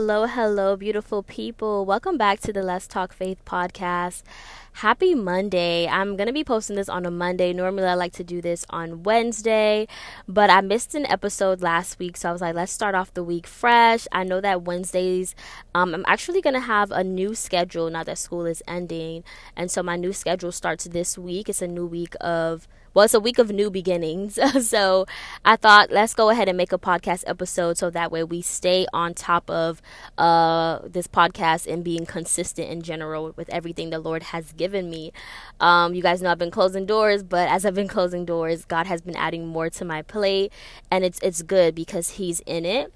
Hello, hello, beautiful people. Welcome back to the Let's Talk Faith podcast. Happy Monday. I'm going to be posting this on a Monday. Normally, I like to do this on Wednesday, but I missed an episode last week. So I was like, let's start off the week fresh. I know that Wednesdays, um, I'm actually going to have a new schedule now that school is ending. And so my new schedule starts this week. It's a new week of well, it's a week of new beginnings. so I thought let's go ahead and make a podcast episode so that way we stay on top of uh, this podcast and being consistent in general with everything the Lord has given me. Um, you guys know I've been closing doors, but as I've been closing doors, God has been adding more to my plate, and it's it's good because He's in it.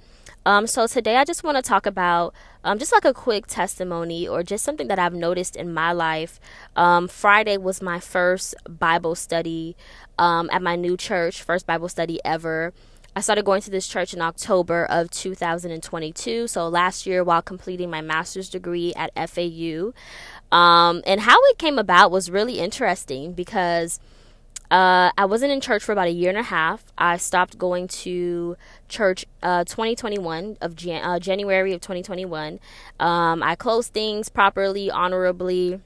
Um, so today I just want to talk about um, just like a quick testimony or just something that I've noticed in my life. Um, Friday was my first Bible study um, at my new church, first Bible study ever. I started going to this church in October of 2022. So last year, while completing my master's degree at FAU. Um, and how it came about was really interesting because uh, I wasn't in church for about a year and a half. I stopped going to church uh, 2021 of Jan- uh, January of 2021. Um, I closed things properly, honorably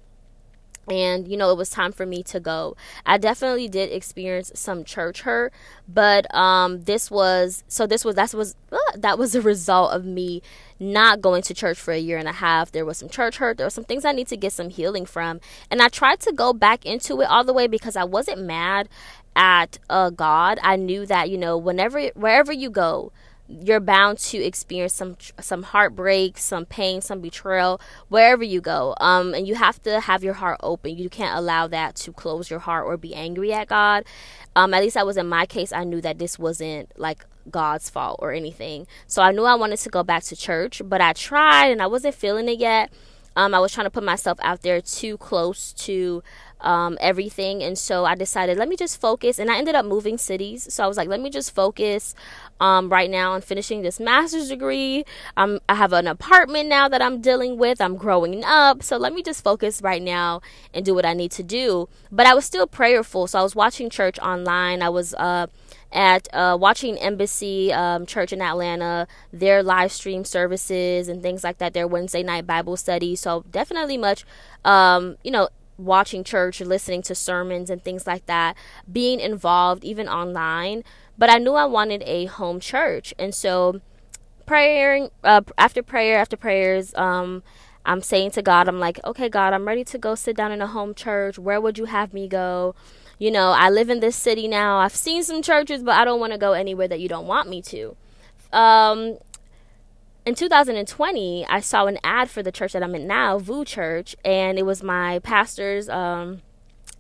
and you know it was time for me to go i definitely did experience some church hurt but um this was so this was that was uh, that was a result of me not going to church for a year and a half there was some church hurt there were some things i need to get some healing from and i tried to go back into it all the way because i wasn't mad at uh god i knew that you know whenever wherever you go you're bound to experience some some heartbreak, some pain, some betrayal wherever you go. Um, and you have to have your heart open. You can't allow that to close your heart or be angry at God. Um, at least that was in my case. I knew that this wasn't like God's fault or anything. So I knew I wanted to go back to church, but I tried and I wasn't feeling it yet. Um, I was trying to put myself out there too close to um, everything. And so I decided, let me just focus. And I ended up moving cities. So I was like, let me just focus um, right now on finishing this master's degree. I have an apartment now that I'm dealing with. I'm growing up. So let me just focus right now and do what I need to do. But I was still prayerful. So I was watching church online. I was, uh, at uh, watching Embassy um, Church in Atlanta, their live stream services and things like that, their Wednesday night Bible study. So definitely much, um, you know, watching church, listening to sermons and things like that, being involved even online. But I knew I wanted a home church, and so praying uh, after prayer after prayers. Um, I'm saying to God, I'm like, okay, God, I'm ready to go sit down in a home church. Where would you have me go? You know, I live in this city now. I've seen some churches, but I don't want to go anywhere that you don't want me to. Um, in 2020, I saw an ad for the church that I'm in now, VOUS Church, and it was my pastor's um,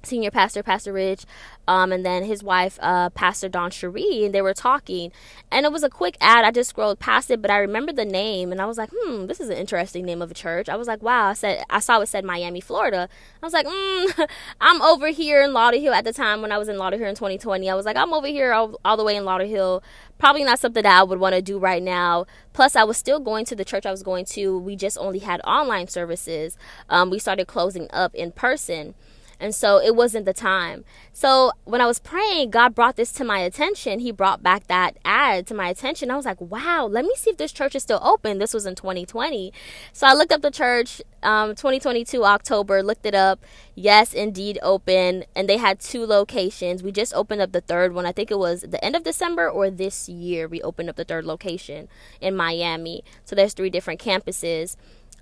senior pastor, Pastor Rich, um, and then his wife, uh, Pastor DawnCheré, and they were talking. And it was a quick ad. I just scrolled past it, but I remember the name, and I was like, hmm, this is an interesting name of a church. I was like, wow. I said, I saw it said Miami, Florida. I was like, hmm, I'm over here in Lauderhill at the time when I was in Lauderhill in 2020. I was like, I'm over here all, all the way in Lauderhill. Probably not something that I would want to do right now. Plus, I was still going to the church I was going to. We just only had online services. Um, we started closing up in person. And so it wasn't the time. So when I was praying, God brought this to my attention. He brought back that ad to my attention. I was like, wow, let me see if this church is still open. This was in 2020. So I looked up the church, um, 2022 October, looked it up. Yes, indeed open. And they had two locations. We just opened up the third one. I think it was the end of December or this year. We opened up the third location in Miami. So there's three different campuses.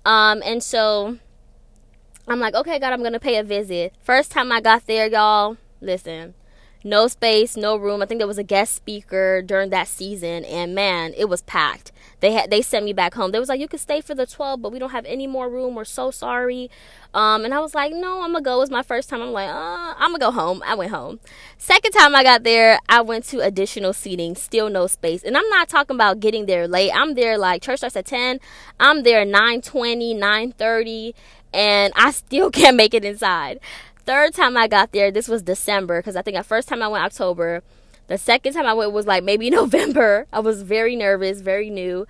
Um, and so I'm like, okay, God, I'm gonna pay a visit. First time I got there, y'all, listen, no space, no room. I think there was a guest speaker during that season, and man, it was packed. They had they sent me back home. They was like, you could stay for the 12, but we don't have any more room. We're so sorry. Um, and I was like, no, I'm gonna go. It was my first time. I'm like, uh, I'm gonna go home. I went home. Second time I got there, I went to additional seating. Still no space. And I'm not talking about getting there late. I'm there like church starts at 10. I'm there 9:20, 9:30 and I still can't make it inside. Third time I got there, this was December because I think the first time I went October. The second time I went was like maybe November. I was very nervous, very new.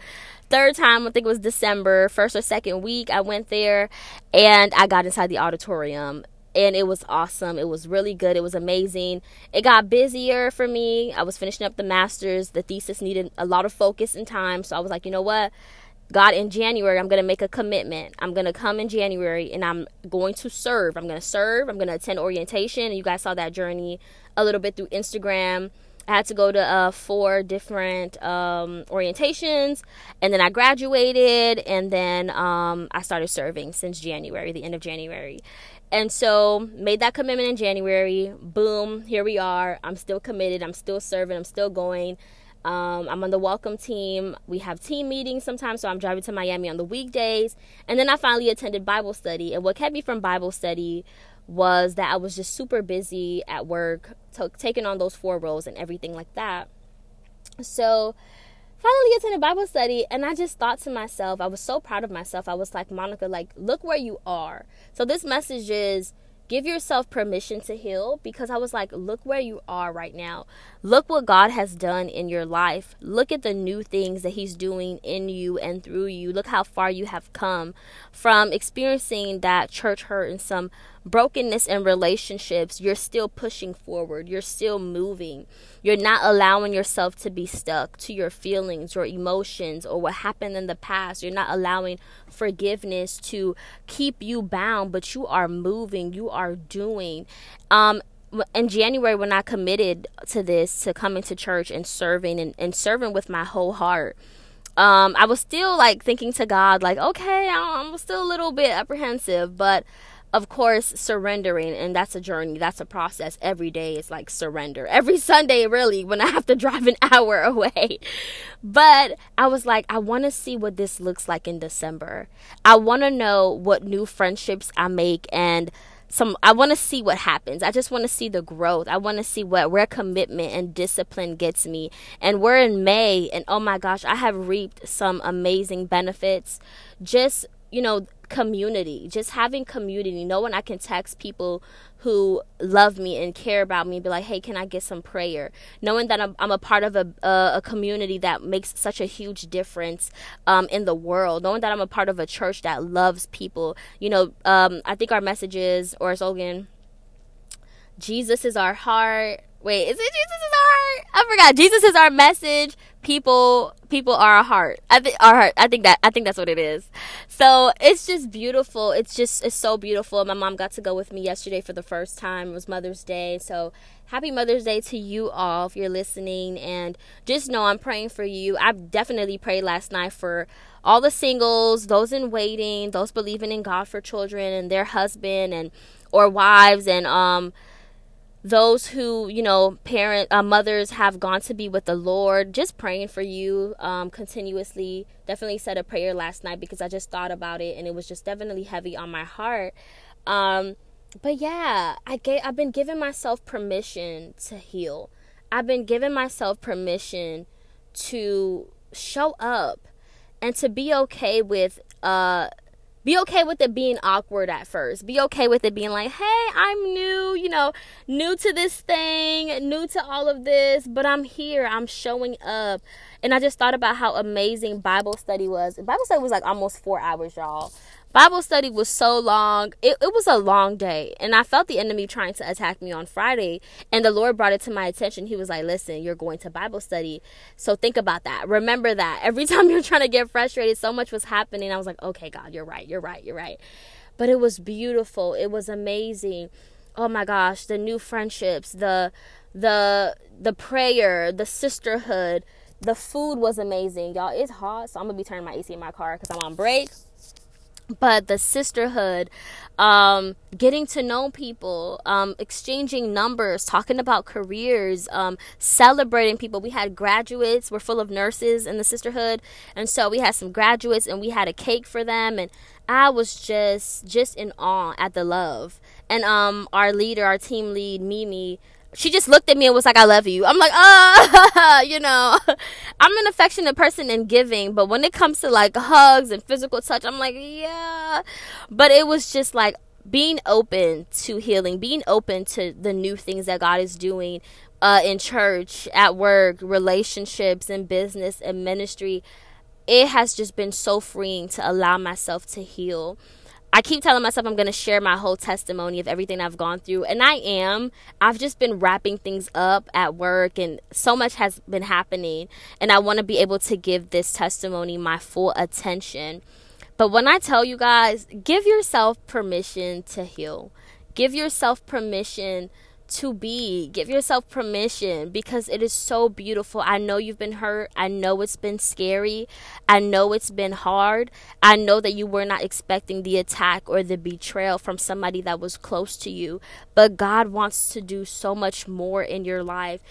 Third time, I think it was December, first or second week, I went there and I got inside the auditorium and it was awesome. It was really good. It was amazing. It got busier for me. I was finishing up the masters. The thesis needed a lot of focus and time. So I was like, you know what? God, in January, I'm going to make a commitment. I'm going to come in January and I'm going to serve. I'm going to serve. I'm going to attend orientation. You guys saw that journey a little bit through Instagram. I had to go to uh, four different um, orientations, and then I graduated, and then um, I started serving since January, the end of January. And so made that commitment in January. Boom, here we are. I'm still committed. I'm still serving. I'm still going. Um, I'm on the welcome team. We have team meetings sometimes, so I'm driving to Miami on the weekdays. And then I finally attended Bible study. And what kept me from Bible study was that I was just super busy at work, t- taking on those four roles and everything like that. So finally attended Bible study and I just thought to myself, I was so proud of myself. I was like, Monica, like, look where you are. So this message is give yourself permission to heal because I was like, look where you are right now. Look what God has done in your life. Look at the new things that He's doing in you and through you. Look how far you have come from experiencing that church hurt and some brokenness in relationships, you're still pushing forward. You're still moving. You're not allowing yourself to be stuck to your feelings or emotions or what happened in the past. You're not allowing forgiveness to keep you bound, but you are moving. You are doing. Um, in January, when I committed to this, to coming to church and serving and, and serving with my whole heart, um, I was still like thinking to God, like, okay, I'm still a little bit apprehensive, but of course surrendering and that's a journey that's a process. Every day is like surrender. Every sunday really when i have to drive an hour away. But i was like i want to see what this looks like in december. I want to know what new friendships i make and some I want to see what happens. I just want to see the growth. I want to see what where commitment and discipline gets me. And we're in May and oh my gosh, I have reaped some amazing benefits just you know, community, just having community, knowing I can text people who love me and care about me and be like, hey, can I get some prayer? Knowing that I'm, I'm a part of a, a, community that makes such a huge difference um, in the world. Knowing that I'm a part of a church that loves people. You know, um, I think our message is, or slogan, Jesus is our heart. Wait, is it Jesus is our heart? I forgot. Jesus is our message people people are a heart. I think our heart. I think that i think that's what it is. So it's just beautiful. It's just it's so beautiful. My mom got to go with me yesterday for the first time. It was mother's day. So happy mother's day to you all if you're listening. And just know i'm praying for you. I definitely prayed last night for all the singles those in waiting those believing in god for children and their husband and or wives and um those who you know parent uh, mothers have gone to be with the lord just praying for you um, continuously. Definitely said a prayer last night because i just thought about it and it was just definitely heavy on my heart. Um, but yeah i gave i've been giving myself permission to heal. I've been giving myself permission to show up and to be okay with uh be okay with it being awkward at first. Be okay with it being like, hey, I'm new, you know, new to this thing, new to all of this, but I'm here, I'm showing up. And I just thought about how amazing Bible study was. Bible study was like almost four hours, y'all. Bible study was so long. It, it was a long day. And I felt the enemy trying to attack me on Friday. And the Lord brought it to my attention. He was like, listen, you're going to Bible study. So think about that. Remember that. Every time you're trying to get frustrated, so much was happening. I was like, okay, God, you're right. You're right. You're right. But it was beautiful. It was amazing. Oh my gosh, the new friendships, the the the prayer, the sisterhood, the food was amazing. Y'all, it's hot, so I'm gonna be turning my AC in my car because I'm on break but the sisterhood um, getting to know people um, exchanging numbers talking about careers um, celebrating people. We had graduates. We're full of nurses in the sisterhood and so we had some graduates and we had a cake for them and i was just just in awe at the love. And um our leader our team lead mimi she just looked at me and was like, I love you. I'm like, ah, you know, I'm an affectionate person and giving, but when it comes to like hugs and physical touch, I'm like, yeah. But it was just like being open to healing, being open to the new things that God is doing uh, in church, at work, relationships, in business, and ministry. It has just been so freeing to allow myself to heal. I keep telling myself I'm going to share my whole testimony of everything I've gone through, and I am. I've just been wrapping things up at work, and so much has been happening, and I want to be able to give this testimony my full attention. But when I tell you guys, give yourself permission to heal, give yourself permission to be. Give yourself permission because it is so beautiful. I know you've been hurt. I know it's been scary. I know it's been hard. I know that you were not expecting the attack or the betrayal from somebody that was close to you. But God wants to do so much more in your life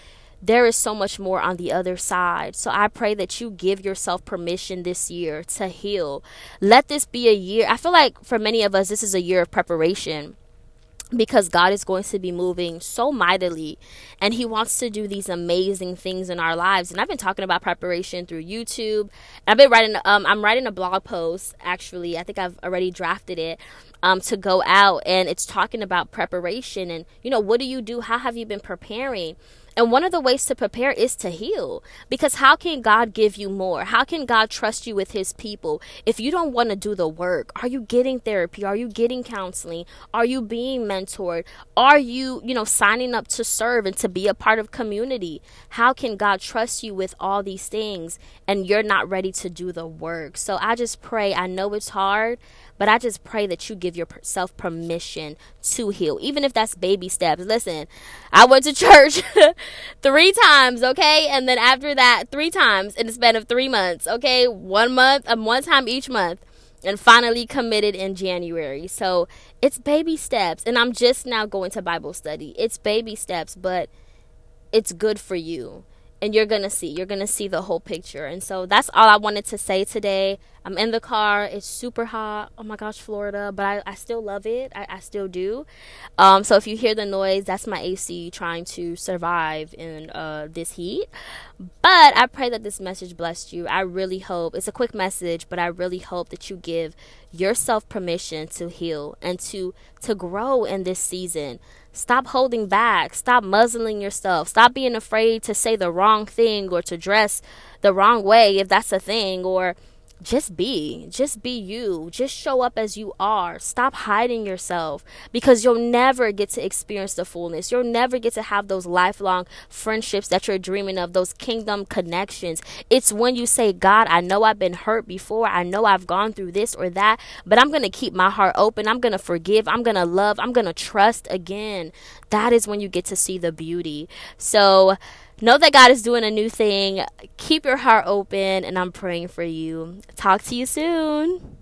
there is so much more on the other side. So I pray that you give yourself permission this year to heal. Let this be a year. I feel like for many of us, this is a year of preparation because God is going to be moving so mightily and he wants to do these amazing things in our lives. And I've been talking about preparation through YouTube. I've been writing um I'm writing a blog post actually. I think I've already drafted it um to go out and it's talking about preparation and you know what do you do? How have you been preparing? And one of the ways to prepare is to heal. Because how can God give you more? How can God trust you with his people if you don't want to do the work? Are you getting therapy? Are you getting counseling? Are you being mentored? Are you, you know, signing up to serve and to be a part of community? How can God trust you with all these things and you're not ready to do the work? So I just pray, I know it's hard, but I just pray that you give yourself permission to heal, even if that's baby steps. Listen, I went to church three times, okay? And then after that, three times in the span of three months, okay? One month, um, one time each month. And finally committed in January. So it's baby steps. And I'm just now going to Bible study. It's baby steps, but it's good for you and you're gonna see you're gonna see the whole picture and so that's all i wanted to say today i'm in the car it's super hot. Oh my gosh florida but i, I still love it. I, I still do. Um, so if you hear the noise that's my ac trying to survive in uh, this heat. But i pray that this message blessed you. I really hope it's a quick message but i really hope that you give yourself permission to heal and to to grow in this season. Stop holding back. Stop muzzling yourself. Stop being afraid to say the wrong thing or to dress the wrong way if that's a thing or just be just be you just show up as you are. Stop hiding yourself because you'll never get to experience the fullness. You'll never get to have those lifelong friendships that you're dreaming of those kingdom connections. It's when you say god i know i've been hurt before. I know i've gone through this or that but i'm to keep my heart open. I'm to forgive. I'm to love. I'm to trust again. That is when you get to see the beauty. So know that God is doing a new thing. Keep your heart open, and I'm praying for you. Talk to you soon.